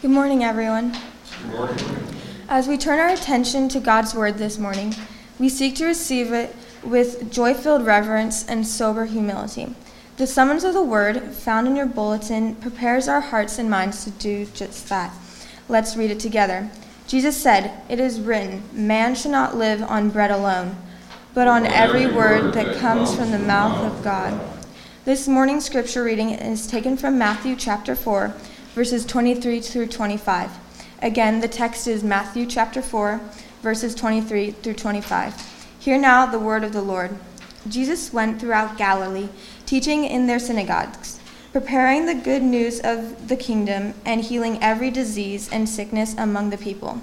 Good morning, everyone. Good morning. As we turn our attention to God's Word this morning, we seek to receive it with joy filled reverence and sober humility. The summons of the Word, found in your bulletin, prepares our hearts and minds to do just that. Let's read it together. Jesus said, It is written, Man shall not live on bread alone, but on every word that comes from the mouth of God. This morning's scripture reading is taken from Matthew chapter 4 verses 23 through 25. Again, the text is Matthew chapter 4, verses 23 through 25. Hear now the word of the Lord. Jesus went throughout Galilee, teaching in their synagogues, preparing the good news of the kingdom, and healing every disease and sickness among the people.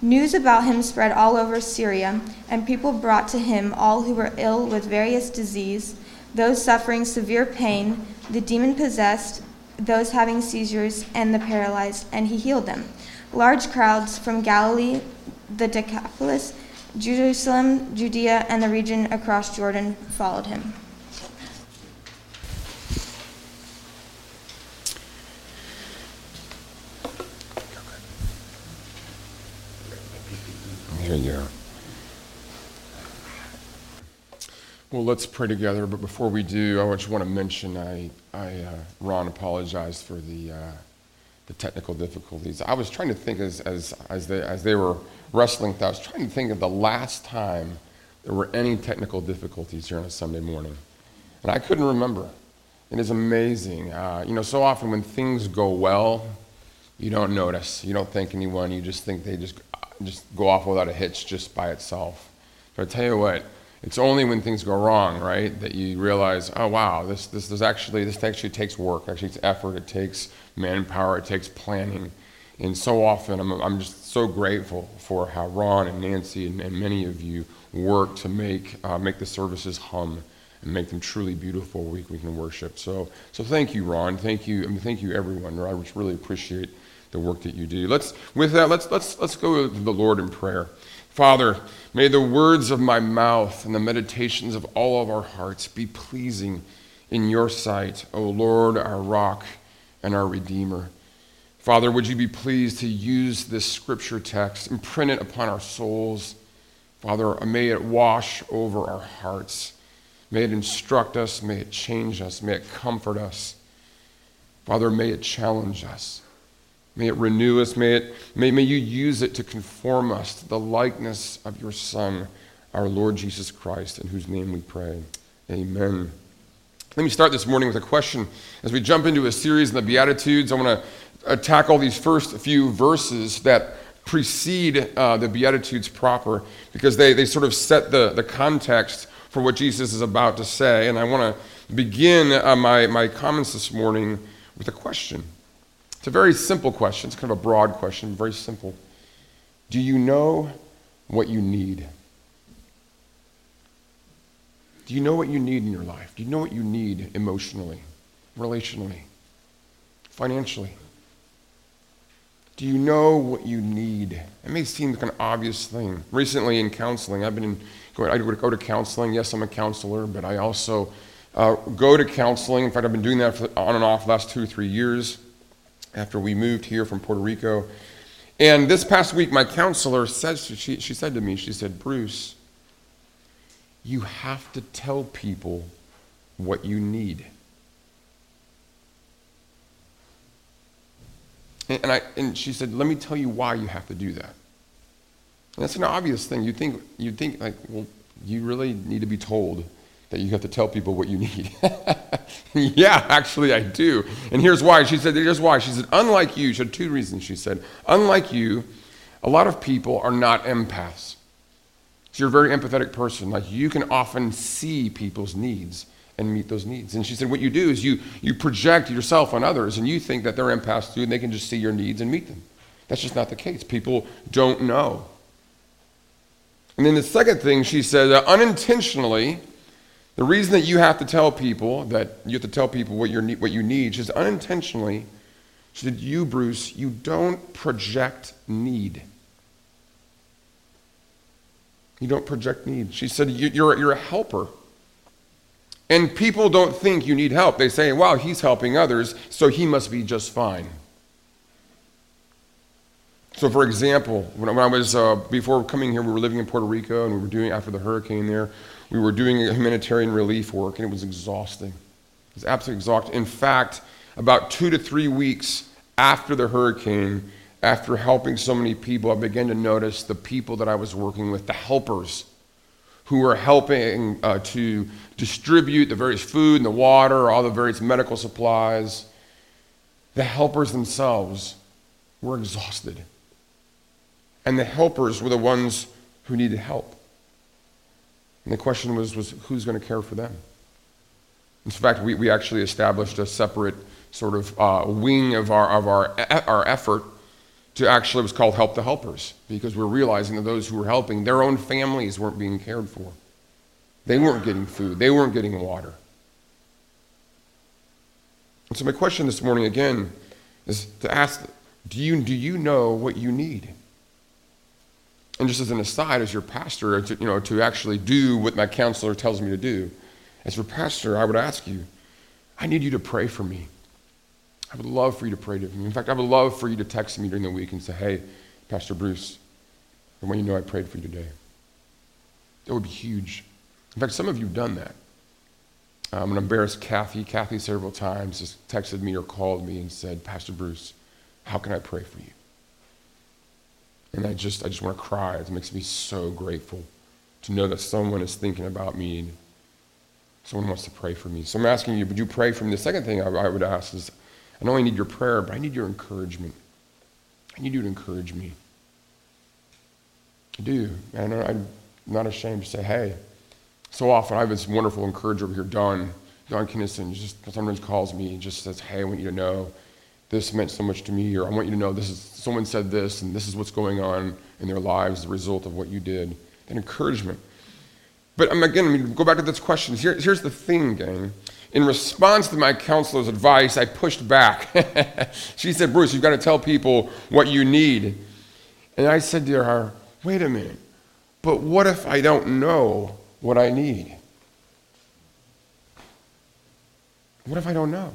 News about him spread all over Syria, and people brought to him all who were ill with various disease, those suffering severe pain, the demon possessed, those having seizures, and the paralyzed, and he healed them. Large crowds from Galilee, the Decapolis, Jerusalem, Judea, and the region across Jordan followed him. Here you go. Well, let's pray together. But before we do, I just want to mention I, I uh, Ron apologized for the, uh, the technical difficulties. I was trying to think as, as, as, they, as they were wrestling, I was trying to think of the last time there were any technical difficulties here on a Sunday morning. And I couldn't remember. It is amazing. Uh, you know, so often when things go well, you don't notice. You don't think anyone. You just think they just, just go off without a hitch just by itself. But I tell you what, it's only when things go wrong, right, that you realize, oh wow, this this is actually this actually takes work. Actually, it's effort. It takes manpower. It takes planning. And so often, I'm I'm just so grateful for how Ron and Nancy and, and many of you work to make uh, make the services hum and make them truly beautiful. We we can worship. So so thank you, Ron. Thank you. I mean, thank you, everyone. I just really appreciate the work that you do. Let's with that. Let's let's let's go to the Lord in prayer. Father, may the words of my mouth and the meditations of all of our hearts be pleasing in your sight, O Lord, our rock and our Redeemer. Father, would you be pleased to use this scripture text and print it upon our souls? Father, may it wash over our hearts. May it instruct us. May it change us. May it comfort us. Father, may it challenge us. May it renew us. May, it, may, may you use it to conform us to the likeness of your Son, our Lord Jesus Christ, in whose name we pray. Amen. Let me start this morning with a question. As we jump into a series in the Beatitudes, I want to tackle these first few verses that precede uh, the Beatitudes proper because they, they sort of set the, the context for what Jesus is about to say. And I want to begin uh, my, my comments this morning with a question. It's a very simple question. It's kind of a broad question, very simple. Do you know what you need? Do you know what you need in your life? Do you know what you need emotionally, relationally, financially? Do you know what you need? It may seem like an obvious thing. Recently in counseling, I've been in, I go to counseling. Yes, I'm a counselor, but I also uh, go to counseling. In fact, I've been doing that for, on and off the last two or three years after we moved here from Puerto Rico. And this past week, my counselor said, she, she said to me, she said, Bruce, you have to tell people what you need. And, and, I, and she said, let me tell you why you have to do that. And that's an obvious thing. You think, you think like, well, you really need to be told that you have to tell people what you need. yeah, actually, I do. And here's why. She said, here's why. She said, unlike you, she had two reasons. She said, unlike you, a lot of people are not empaths. So you're a very empathetic person. Like you can often see people's needs and meet those needs. And she said, what you do is you, you project yourself on others and you think that they're empaths too and they can just see your needs and meet them. That's just not the case. People don't know. And then the second thing she said, uh, unintentionally, the reason that you have to tell people that you have to tell people what, you what you need is unintentionally, she said, You, Bruce, you don't project need. You don't project need. She said, You're, you're a helper. And people don't think you need help. They say, Wow, he's helping others, so he must be just fine. So, for example, when I was, uh, before coming here, we were living in Puerto Rico and we were doing, after the hurricane there, we were doing humanitarian relief work and it was exhausting. It was absolutely exhausting. In fact, about two to three weeks after the hurricane, after helping so many people, I began to notice the people that I was working with, the helpers who were helping uh, to distribute the various food and the water, all the various medical supplies. The helpers themselves were exhausted. And the helpers were the ones who needed help. And the question was, was who's going to care for them? In fact, we, we actually established a separate sort of uh, wing of our, of our, our effort to actually, was called Help the Helpers, because we're realizing that those who were helping, their own families weren't being cared for. They weren't getting food, they weren't getting water. And so, my question this morning again is to ask do you, do you know what you need? And just as an aside, as your pastor, to, you know, to actually do what my counselor tells me to do, as your pastor, I would ask you, I need you to pray for me. I would love for you to pray to me. In fact, I would love for you to text me during the week and say, hey, Pastor Bruce, I want you to know I prayed for you today. That would be huge. In fact, some of you have done that. I'm going to embarrass Kathy. Kathy several times has texted me or called me and said, Pastor Bruce, how can I pray for you? And I just, I just want to cry. It makes me so grateful to know that someone is thinking about me and someone wants to pray for me. So I'm asking you, would you pray for me? The second thing I, I would ask is, I not only need your prayer, but I need your encouragement. I need you to encourage me. I do. And I'm not ashamed to say, hey, so often I have this wonderful encourager over here, Don, Don Kinnison, just sometimes calls me and just says, hey, I want you to know this meant so much to me, or I want you to know this is someone said this, and this is what's going on in their lives as a result of what you did. That encouragement. But um, again, I mean, go back to this question. Here, here's the thing, gang. In response to my counselor's advice, I pushed back. she said, Bruce, you've got to tell people what you need. And I said to her, wait a minute, but what if I don't know what I need? What if I don't know?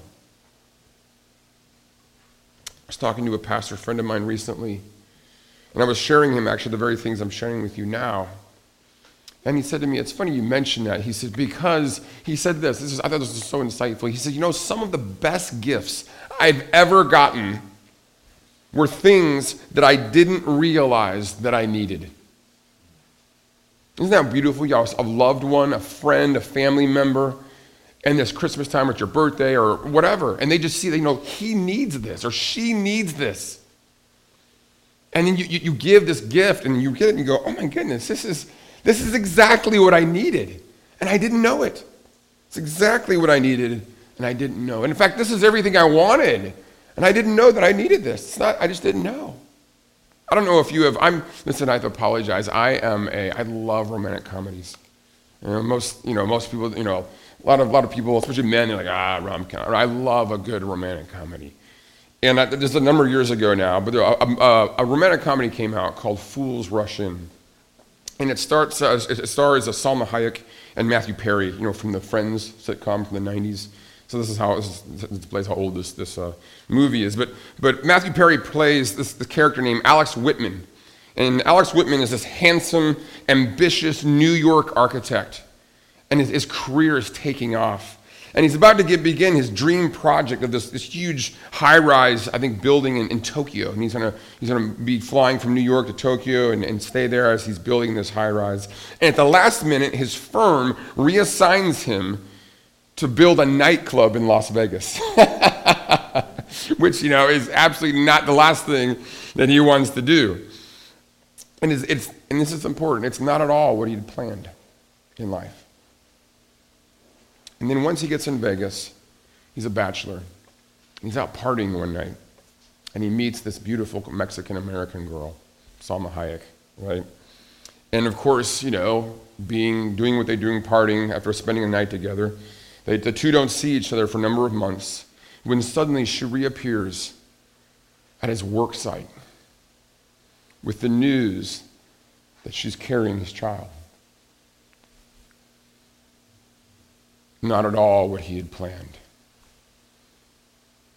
Was talking to a pastor friend of mine recently, and I was sharing him actually the very things I'm sharing with you now. And he said to me, It's funny you mentioned that. He said, Because he said this, this is, I thought this was so insightful. He said, You know, some of the best gifts I've ever gotten were things that I didn't realize that I needed. Isn't that beautiful? Have a loved one, a friend, a family member, and this Christmas time or it's your birthday or whatever, and they just see that, you know, he needs this or she needs this. And then you, you, you give this gift and you get it and you go, oh my goodness, this is this is exactly what I needed, and I didn't know it. It's exactly what I needed, and I didn't know. And in fact, this is everything I wanted, and I didn't know that I needed this. It's not, I just didn't know. I don't know if you have, I'm, listen, I have to apologize. I am a, I love romantic comedies. You know, most, you know, most people, you know, a lot of, a lot of people, especially men, they're like, ah, rom com. I love a good romantic comedy. And I, this is a number of years ago now, but a, a, a romantic comedy came out called Fools Rush In. And it starts, uh, it stars uh, Salma Hayek and Matthew Perry, you know, from the Friends sitcom from the 90s. So this is how this, displays how old this, this uh, movie is. But, but Matthew Perry plays this, this character named Alex Whitman. And Alex Whitman is this handsome, ambitious New York architect. And his, his career is taking off. And he's about to get, begin his dream project of this, this huge high rise, I think, building in, in Tokyo. And he's going he's gonna be flying from New York to Tokyo and, and stay there as he's building this high rise. And at the last minute, his firm reassigns him to build a nightclub in Las Vegas, which, you know, is absolutely not the last thing that he wants to do. And, it's, it's, and this is important, it's not at all what he had planned in life. And then once he gets in Vegas, he's a bachelor. He's out partying one night, and he meets this beautiful Mexican American girl, Salma Hayek, right? And of course, you know, being doing what they're doing, partying after spending a night together, they, the two don't see each other for a number of months. When suddenly she reappears at his work site with the news that she's carrying his child. Not at all what he had planned.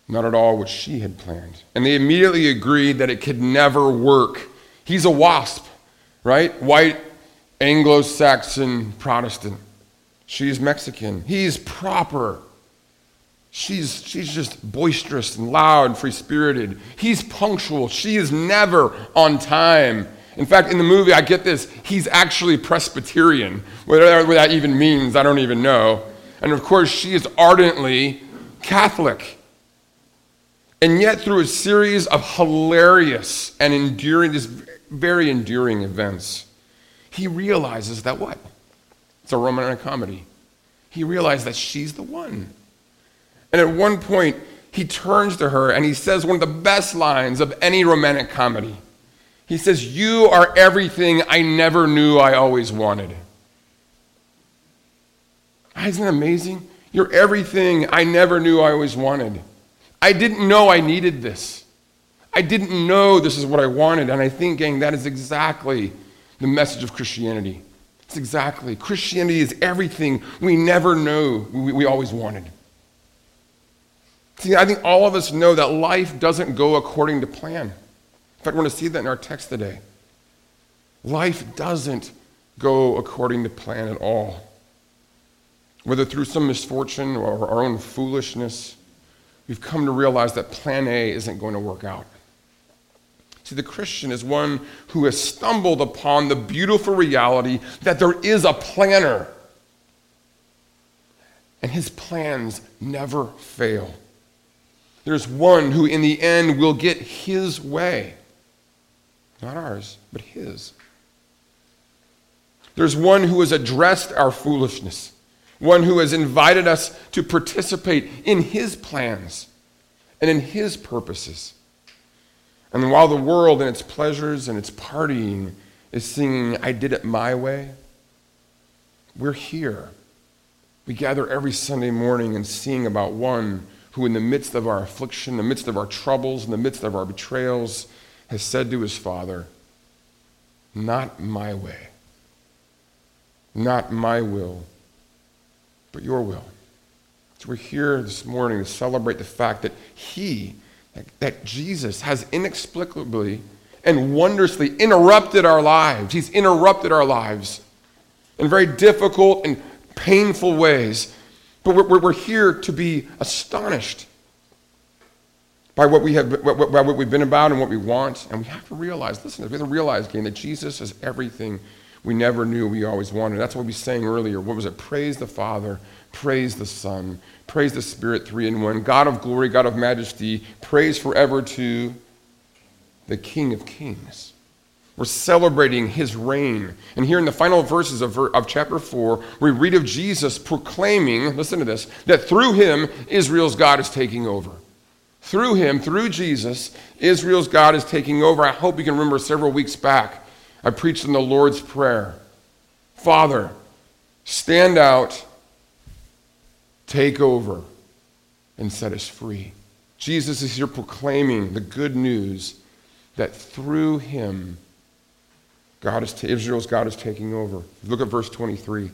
not at all what she had planned. And they immediately agreed that it could never work. He's a wasp, right? White, Anglo Saxon, Protestant. She's Mexican. He's proper. She's, she's just boisterous and loud, and free spirited. He's punctual. She is never on time. In fact, in the movie, I get this he's actually Presbyterian. Whatever that even means, I don't even know. And of course, she is ardently Catholic. And yet, through a series of hilarious and enduring, just very enduring events, he realizes that what? It's a romantic comedy. He realizes that she's the one. And at one point, he turns to her and he says one of the best lines of any romantic comedy. He says, You are everything I never knew I always wanted. Ah, isn't that amazing? You're everything I never knew I always wanted. I didn't know I needed this. I didn't know this is what I wanted. And I think, gang, that is exactly the message of Christianity. It's exactly. Christianity is everything we never knew we, we always wanted. See, I think all of us know that life doesn't go according to plan. In fact, we're going to see that in our text today. Life doesn't go according to plan at all. Whether through some misfortune or our own foolishness, we've come to realize that plan A isn't going to work out. See, the Christian is one who has stumbled upon the beautiful reality that there is a planner, and his plans never fail. There's one who, in the end, will get his way. Not ours, but his. There's one who has addressed our foolishness, one who has invited us to participate in his plans and in his purposes. And while the world and its pleasures and its partying is singing, I did it my way, we're here. We gather every Sunday morning and sing about one who, in the midst of our affliction, in the midst of our troubles, in the midst of our betrayals, has said to his Father, Not my way, not my will, but your will. So we're here this morning to celebrate the fact that he, that Jesus has inexplicably and wondrously interrupted our lives. He's interrupted our lives in very difficult and painful ways but we're, we're here to be astonished by what, we have, by what we've been about and what we want. And we have to realize, listen, we have to realize again that Jesus is everything we never knew we always wanted. That's what we sang earlier. What was it? Praise the Father, praise the Son, praise the Spirit, three in one. God of glory, God of majesty, praise forever to the King of kings. We're celebrating his reign. And here in the final verses of, of chapter 4, we read of Jesus proclaiming, listen to this, that through him, Israel's God is taking over. Through him, through Jesus, Israel's God is taking over. I hope you can remember several weeks back, I preached in the Lord's Prayer Father, stand out, take over, and set us free. Jesus is here proclaiming the good news that through him, God is t- Israel's God is taking over. Look at verse 23.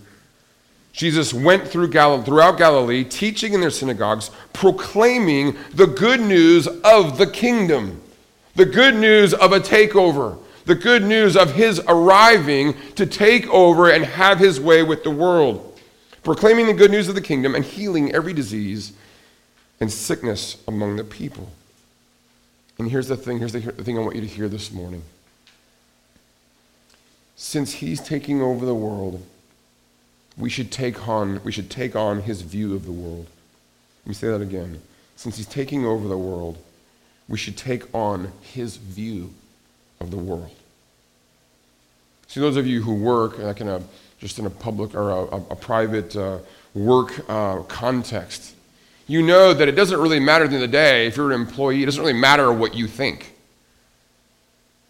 Jesus went through Gal- throughout Galilee, teaching in their synagogues, proclaiming the good news of the kingdom, the good news of a takeover, the good news of his arriving to take over and have his way with the world, proclaiming the good news of the kingdom and healing every disease and sickness among the people. And here's the thing here's the, thing I want you to hear this morning since he's taking over the world, we should take on, we should take on his view of the world. Let me say that again. Since he's taking over the world, we should take on his view of the world. See, those of you who work like in a, just in a public or a, a, private uh, work uh, context, you know that it doesn't really matter at the end of the day if you're an employee, it doesn't really matter what you think.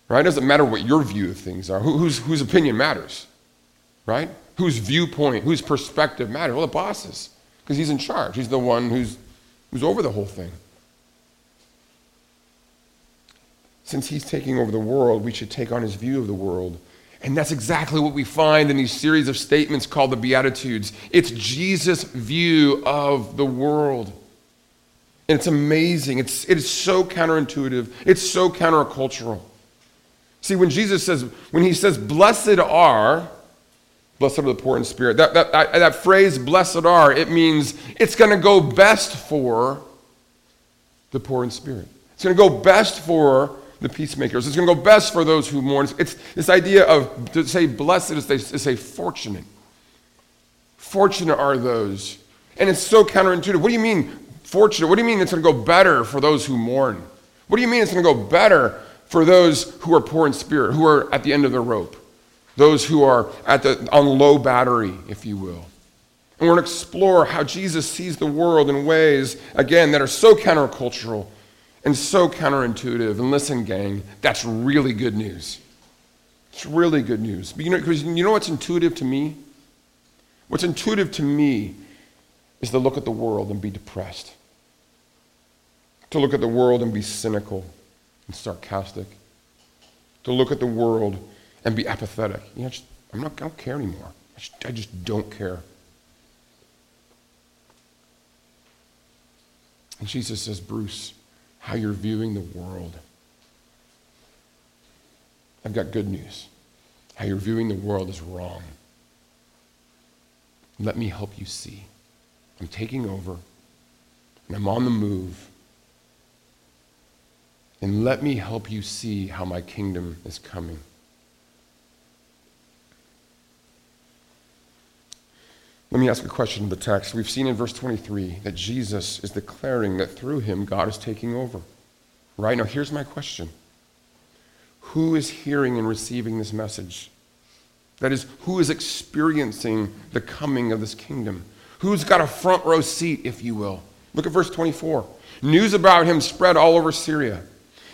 Right? It doesn't matter what your view of things are. Who, whose, whose opinion matters? Right? Whose viewpoint, whose perspective matters? Well, the boss's, because he's in charge. He's the one who's, who's over the whole thing. Since he's taking over the world, we should take on his view of the world. And that's exactly what we find in these series of statements called the Beatitudes. It's Jesus' view of the world. And it's amazing. It's, it is so counterintuitive. It's so countercultural. See, when Jesus says, when he says, blessed are, blessed are the poor in spirit, that, that, that, that phrase, blessed are, it means it's going to go best for the poor in spirit. It's going to go best for the peacemakers. It's going to go best for those who mourn. It's this idea of, to say blessed is to say fortunate. Fortunate are those. And it's so counterintuitive. What do you mean fortunate? What do you mean it's going to go better for those who mourn? What do you mean it's going to go better for those who are poor in spirit, who are at the end of the rope, those who are at the, on low battery, if you will. And we're going to explore how Jesus sees the world in ways, again, that are so countercultural and so counterintuitive. And listen, gang, that's really good news. It's really good news. But you know, because you know what's intuitive to me? What's intuitive to me is to look at the world and be depressed, to look at the world and be cynical and sarcastic, to look at the world and be apathetic. You know, just, I'm not, I don't care anymore. I just, I just don't care. And Jesus says, Bruce, how you're viewing the world. I've got good news. How you're viewing the world is wrong. Let me help you see. I'm taking over, and I'm on the move, and let me help you see how my kingdom is coming. Let me ask a question in the text. We've seen in verse 23 that Jesus is declaring that through him God is taking over. Right? Now, here's my question Who is hearing and receiving this message? That is, who is experiencing the coming of this kingdom? Who's got a front row seat, if you will? Look at verse 24. News about him spread all over Syria.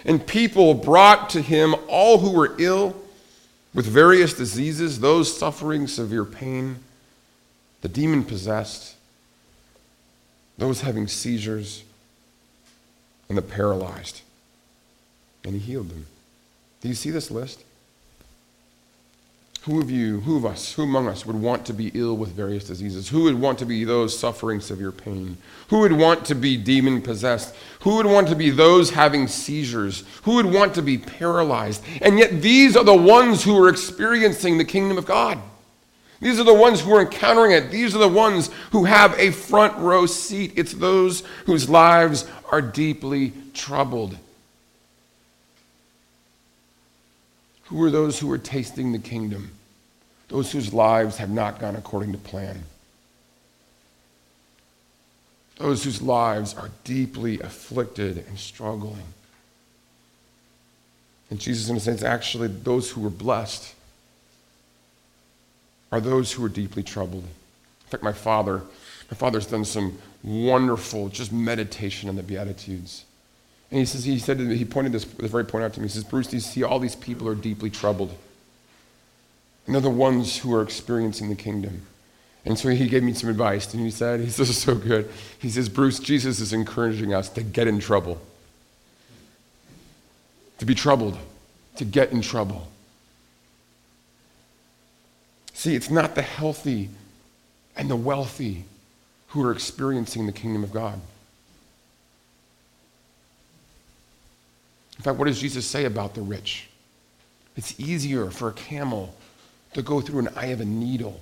And people brought to him all who were ill with various diseases, those suffering severe pain, the demon possessed, those having seizures, and the paralyzed. And he healed them. Do you see this list? Who of you, who of us, who among us would want to be ill with various diseases? Who would want to be those suffering severe pain? Who would want to be demon possessed? Who would want to be those having seizures? Who would want to be paralyzed? And yet, these are the ones who are experiencing the kingdom of God. These are the ones who are encountering it. These are the ones who have a front row seat. It's those whose lives are deeply troubled. Who are those who are tasting the kingdom? Those whose lives have not gone according to plan. Those whose lives are deeply afflicted and struggling. And Jesus, in a sense, actually, those who were blessed are those who are deeply troubled. In fact, my father, my father's done some wonderful just meditation on the Beatitudes. And he says, he said, he pointed this, this very point out to me. He says, Bruce, do you see all these people are deeply troubled? And they're the ones who are experiencing the kingdom. And so he gave me some advice, and he said, he says, so good. He says, Bruce, Jesus is encouraging us to get in trouble. To be troubled, to get in trouble. See, it's not the healthy and the wealthy who are experiencing the kingdom of God. In fact, what does Jesus say about the rich? It's easier for a camel to go through an eye of a needle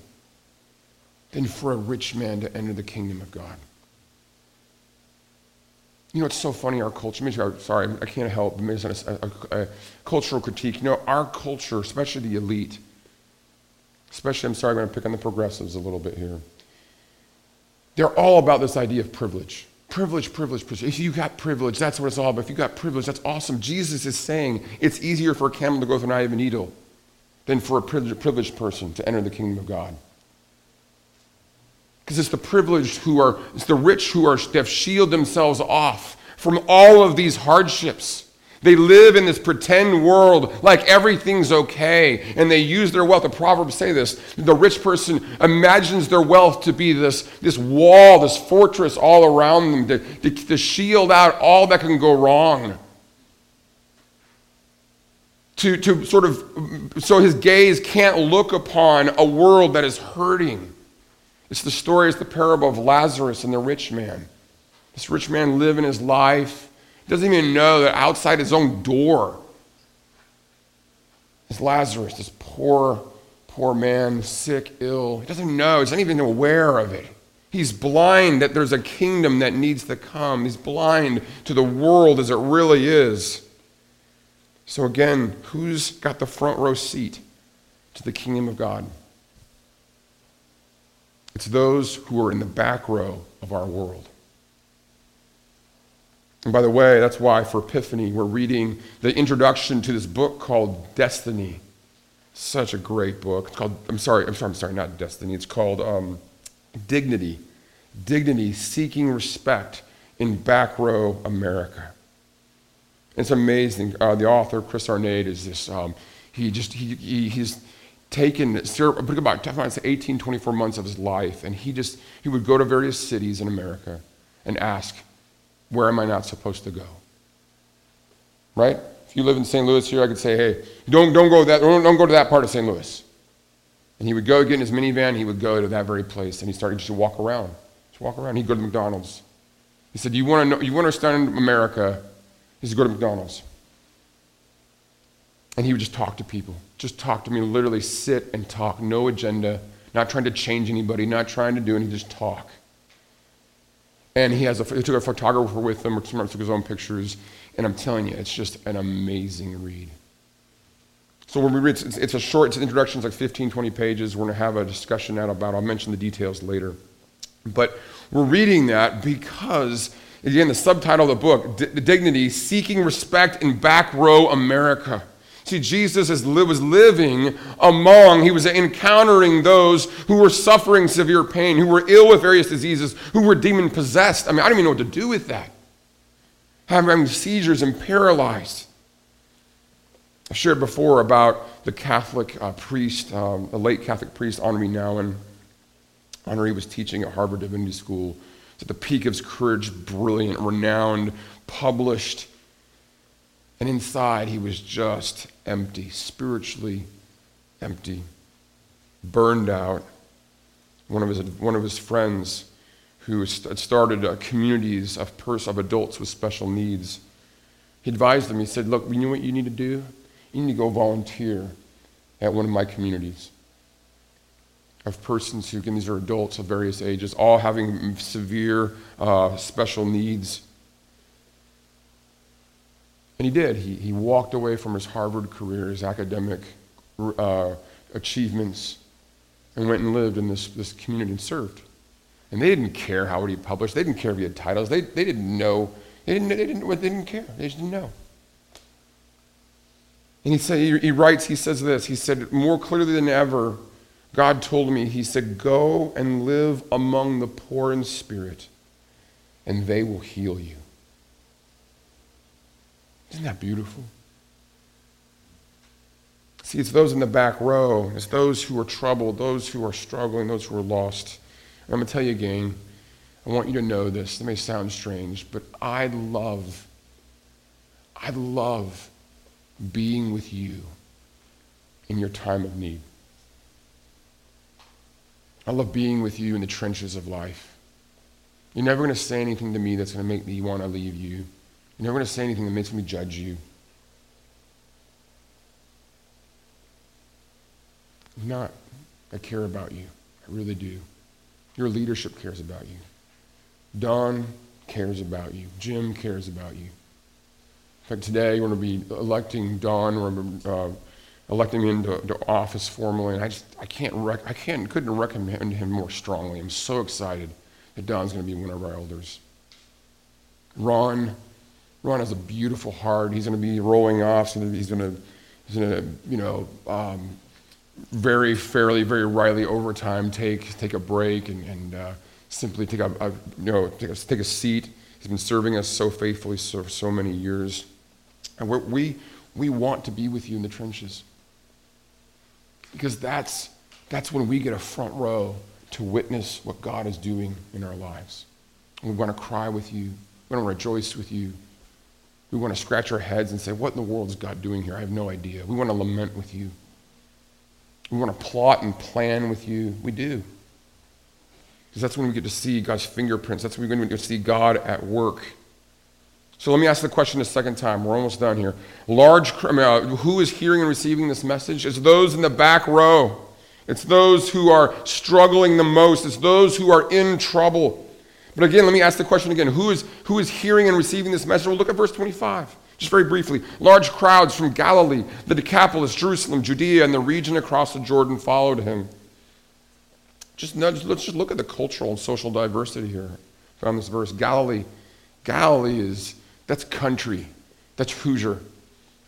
than for a rich man to enter the kingdom of God. You know, it's so funny, our culture, sorry, I can't help, maybe it's a, a, a cultural critique. You know, our culture, especially the elite, especially, I'm sorry, I'm going to pick on the progressives a little bit here. They're all about this idea of privilege. Privilege, privilege, privilege. If you got privilege, that's what it's all about. If you got privilege, that's awesome. Jesus is saying it's easier for a camel to go through an eye of a needle than for a privileged person to enter the kingdom of God. Because it's the privileged who are, it's the rich who are, have shielded themselves off from all of these hardships. They live in this pretend world like everything's okay, and they use their wealth. The Proverbs say this the rich person imagines their wealth to be this, this wall, this fortress all around them to, to, to shield out all that can go wrong. To, to sort of, so his gaze can't look upon a world that is hurting. It's the story, it's the parable of Lazarus and the rich man. This rich man living his life. Doesn't even know that outside his own door is Lazarus, this poor, poor man, sick, ill. He doesn't know. He's not even aware of it. He's blind that there's a kingdom that needs to come. He's blind to the world as it really is. So, again, who's got the front row seat to the kingdom of God? It's those who are in the back row of our world. And by the way, that's why for Epiphany, we're reading the introduction to this book called Destiny. Such a great book. It's called, I'm sorry, I'm sorry, I'm sorry, not Destiny. It's called um, Dignity. Dignity, seeking respect in back row America. It's amazing. Uh, the author, Chris Arnade, is this, um, he just, he, he, he's taken, about, about 18, 24 months of his life, and he just, he would go to various cities in America and ask, where am I not supposed to go? Right? If you live in St. Louis here, I could say, hey, don't, don't, go, that, don't, don't go to that part of St. Louis. And he would go get in his minivan, he would go to that very place, and he started just to walk around. Just walk around. He'd go to McDonald's. He said, You want to know, you want to understand America? He said, Go to McDonald's. And he would just talk to people. Just talk to me, literally sit and talk, no agenda, not trying to change anybody, not trying to do anything, just talk. And he, has a, he took a photographer with him, took his own pictures. And I'm telling you, it's just an amazing read. So when we read, it's, it's a short, it's an introduction, it's like 15, 20 pages. We're going to have a discussion now about, I'll mention the details later. But we're reading that because, again, the subtitle of the book, D- Dignity, Seeking Respect in Back Row America. See, Jesus was living among, he was encountering those who were suffering severe pain, who were ill with various diseases, who were demon possessed. I mean, I don't even know what to do with that. Having seizures and paralyzed. I shared before about the Catholic uh, priest, um, the late Catholic priest Henri Nouwen. Henri was teaching at Harvard Divinity School. At the peak of his courage, brilliant, renowned, published and inside, he was just empty, spiritually empty, burned out. One of his, one of his friends who had started uh, communities of, pers- of adults with special needs, he advised them, he said, Look, you know what you need to do? You need to go volunteer at one of my communities of persons who, again, these are adults of various ages, all having severe uh, special needs. And he did. He, he walked away from his Harvard career, his academic uh, achievements, and went and lived in this, this community and served. And they didn't care how he published. They didn't care if he had titles. They, they didn't know. They didn't, they, didn't, they didn't care. They just didn't know. And he, said, he, he writes, he says this. He said, more clearly than ever, God told me, he said, go and live among the poor in spirit, and they will heal you. Isn't that beautiful? See, it's those in the back row. It's those who are troubled, those who are struggling, those who are lost. And I'm going to tell you again, I want you to know this. It may sound strange, but I love, I love being with you in your time of need. I love being with you in the trenches of life. You're never going to say anything to me that's going to make me want to leave you. You're never going to say anything that makes me judge you. Not. I care about you. I really do. Your leadership cares about you. Don cares about you. Jim cares about you. In fact, today we're going to be electing Don. We're uh, electing him into, into, office formally, and I just I can't rec- I can't couldn't recommend him more strongly. I'm so excited that Don's going to be one of our elders. Ron Ron has a beautiful heart. He's going to be rolling off. He's going to, he's going to you know, um, very fairly, very rightly over time take, take a break and, and uh, simply take a, a, you know, take a, take a seat. He's been serving us so faithfully for so, so many years. And we we want to be with you in the trenches. Because that's, that's when we get a front row to witness what God is doing in our lives. And we want to cry with you. We want to rejoice with you. We want to scratch our heads and say, What in the world is God doing here? I have no idea. We want to lament with you. We want to plot and plan with you. We do. Because that's when we get to see God's fingerprints. That's when we get to see God at work. So let me ask the question a second time. We're almost done here. Large, uh, who is hearing and receiving this message? It's those in the back row. It's those who are struggling the most. It's those who are in trouble. But again, let me ask the question again. Who is, who is hearing and receiving this message? Well, look at verse 25. Just very briefly. Large crowds from Galilee, the Decapolis, Jerusalem, Judea, and the region across the Jordan followed him. Just let's just look at the cultural and social diversity here from this verse. Galilee. Galilee is, that's country. That's Hoosier.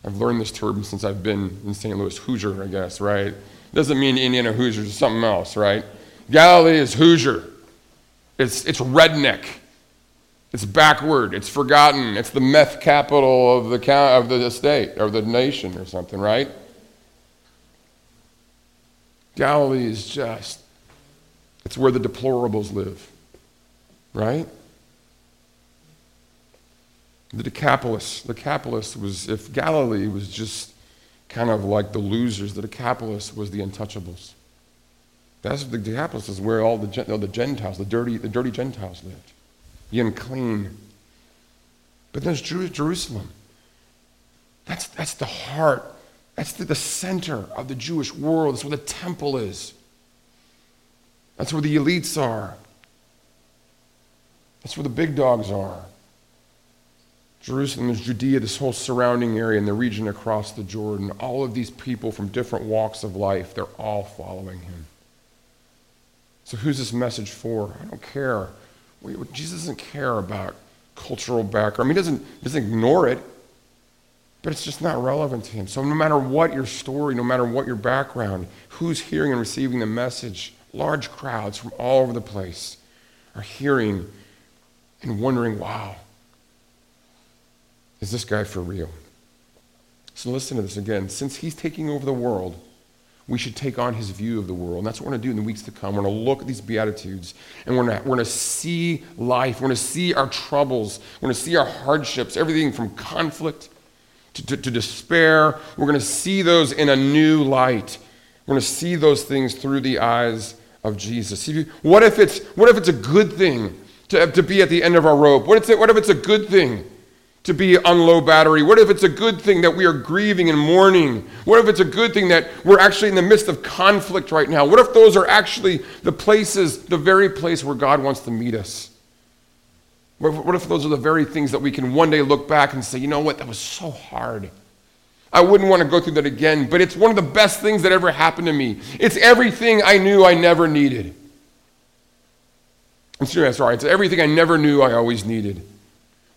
I've learned this term since I've been in St. Louis. Hoosier, I guess, right? Doesn't mean Indiana Hoosiers, it's something else, right? Galilee is Hoosier. It's, it's redneck. It's backward. It's forgotten. It's the meth capital of the, of the state or the nation or something, right? Galilee is just, it's where the deplorables live, right? The Decapolis. The Decapolis was, if Galilee was just kind of like the losers, the Decapolis was the untouchables. That's the Decapolis is where all the, the Gentiles, the dirty, the dirty Gentiles lived, the unclean. But there's Jerusalem. That's, that's the heart. That's the, the center of the Jewish world. That's where the temple is. That's where the elites are. That's where the big dogs are. Jerusalem is Judea, this whole surrounding area and the region across the Jordan. All of these people from different walks of life, they're all following him. So, who's this message for? I don't care. Jesus doesn't care about cultural background. I mean, he doesn't, doesn't ignore it, but it's just not relevant to him. So, no matter what your story, no matter what your background, who's hearing and receiving the message, large crowds from all over the place are hearing and wondering, wow, is this guy for real? So, listen to this again. Since he's taking over the world, we should take on his view of the world. And that's what we're going to do in the weeks to come. We're going to look at these Beatitudes and we're going to, we're going to see life. We're going to see our troubles. We're going to see our hardships, everything from conflict to, to, to despair. We're going to see those in a new light. We're going to see those things through the eyes of Jesus. What if it's, what if it's a good thing to, to be at the end of our rope? What if, it, what if it's a good thing to be on low battery? What if it's a good thing that we are grieving and mourning? What if it's a good thing that we're actually in the midst of conflict right now? What if those are actually the places, the very place where God wants to meet us? What if those are the very things that we can one day look back and say, you know what, that was so hard. I wouldn't want to go through that again, but it's one of the best things that ever happened to me. It's everything I knew I never needed. I'm sorry. It's everything I never knew I always needed.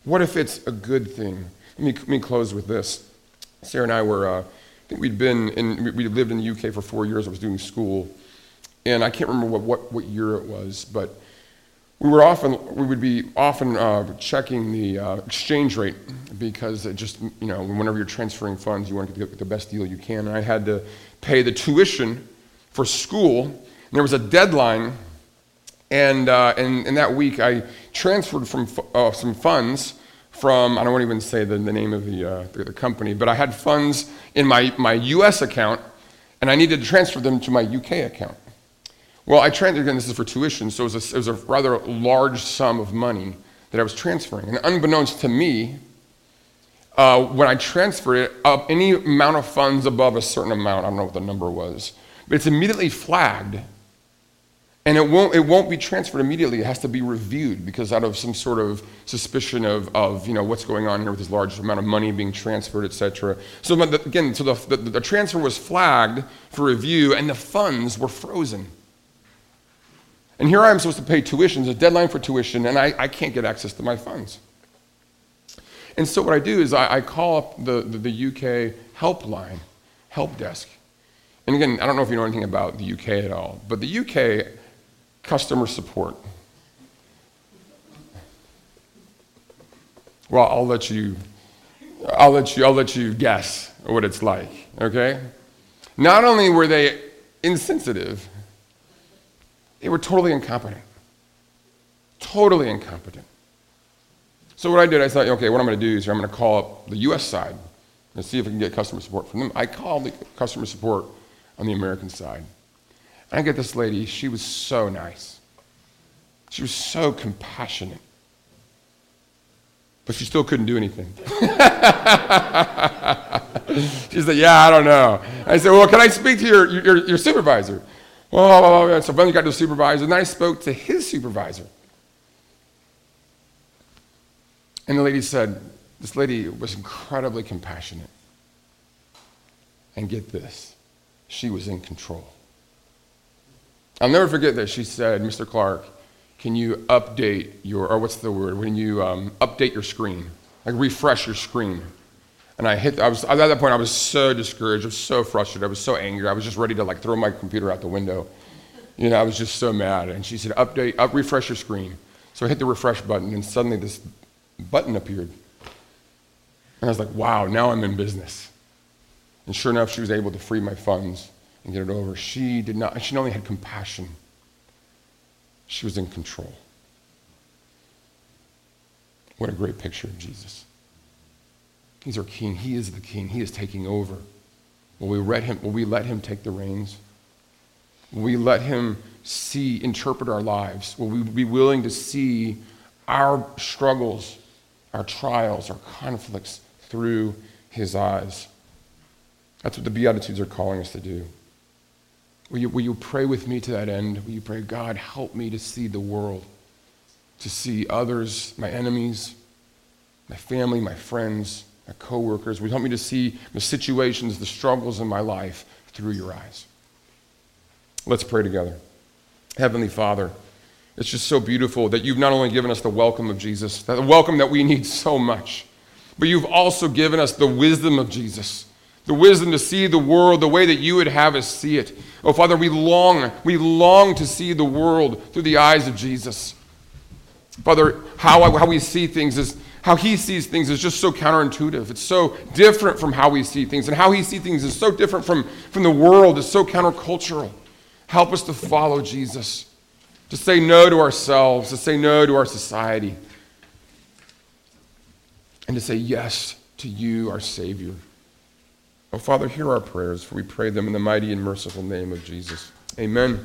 What if it's a good thing? Let me, let me close with this. Sarah and I were, uh, I think we'd been in, we lived in the UK for four years. I was doing school. And I can't remember what, what, what year it was, but we were often, we would be often uh, checking the uh, exchange rate because it just, you know, whenever you're transferring funds, you want to get the best deal you can. And I had to pay the tuition for school. And there was a deadline and, uh, that week, I transferred from uh, some funds from, I don't want to even say the, the name of the, uh, the, the, company, but I had funds in my, my US account, and I needed to transfer them to my UK account. Well, I transferred, again, this is for tuition, so it was, a, it was a rather large sum of money that I was transferring. And unbeknownst to me, uh, when I transferred it, uh, any amount of funds above a certain amount, I don't know what the number was, but it's immediately flagged and it won't, it won't be transferred immediately. It has to be reviewed because out of some sort of suspicion of, of you know, what's going on here with this large amount of money being transferred, et cetera. So again, so the, the, the transfer was flagged for review and the funds were frozen. And here I am supposed to pay tuition, there's a deadline for tuition, and I, I can't get access to my funds. And so what I do is I, I call up the, the, the UK helpline, help desk. And again, I don't know if you know anything about the UK at all, but the UK customer support. Well, I'll let you I'll let you I'll let you guess what it's like, okay? Not only were they insensitive, they were totally incompetent. Totally incompetent. So what I did, I thought, okay, what I'm going to do is I'm going to call up the U.S. side and see if I can get customer support from them. I called the customer support on the American side. I get this lady, she was so nice. She was so compassionate. But she still couldn't do anything. she said, Yeah, I don't know. I said, Well, can I speak to your, your, your supervisor? Well, so finally got to the supervisor, and I spoke to his supervisor. And the lady said, This lady was incredibly compassionate. And get this, she was in control. I'll never forget that she said, Mr. Clark, can you update your, or what's the word, when you um, update your screen, like refresh your screen. And I hit, I was, at that point, I was so discouraged, I was so frustrated, I was so angry, I was just ready to like throw my computer out the window. You know, I was just so mad. And she said, update, up, refresh your screen. So I hit the refresh button, and suddenly this button appeared. And I was like, wow, now I'm in business. And sure enough, she was able to free my funds and get it over. She did not, she not only had compassion, she was in control. What a great picture of Jesus. He's our king. He is the king. He is taking over. Will we let him, will we let him take the reins? Will we let him see, interpret our lives? Will we be willing to see our struggles, our trials, our conflicts through his eyes? That's what the Beatitudes are calling us to do. Will you, will you pray with me to that end? Will you pray, God, help me to see the world, to see others, my enemies, my family, my friends, my coworkers? Will you help me to see the situations, the struggles in my life through your eyes? Let's pray together. Heavenly Father, it's just so beautiful that you've not only given us the welcome of Jesus, the welcome that we need so much, but you've also given us the wisdom of Jesus the wisdom to see the world the way that you would have us see it. Oh, Father, we long, we long to see the world through the eyes of Jesus. Father, how, how we see things is, how he sees things is just so counterintuitive. It's so different from how we see things. And how he sees things is so different from, from the world, it's so countercultural. Help us to follow Jesus, to say no to ourselves, to say no to our society, and to say yes to you, our Savior. Oh, Father, hear our prayers, for we pray them in the mighty and merciful name of Jesus. Amen.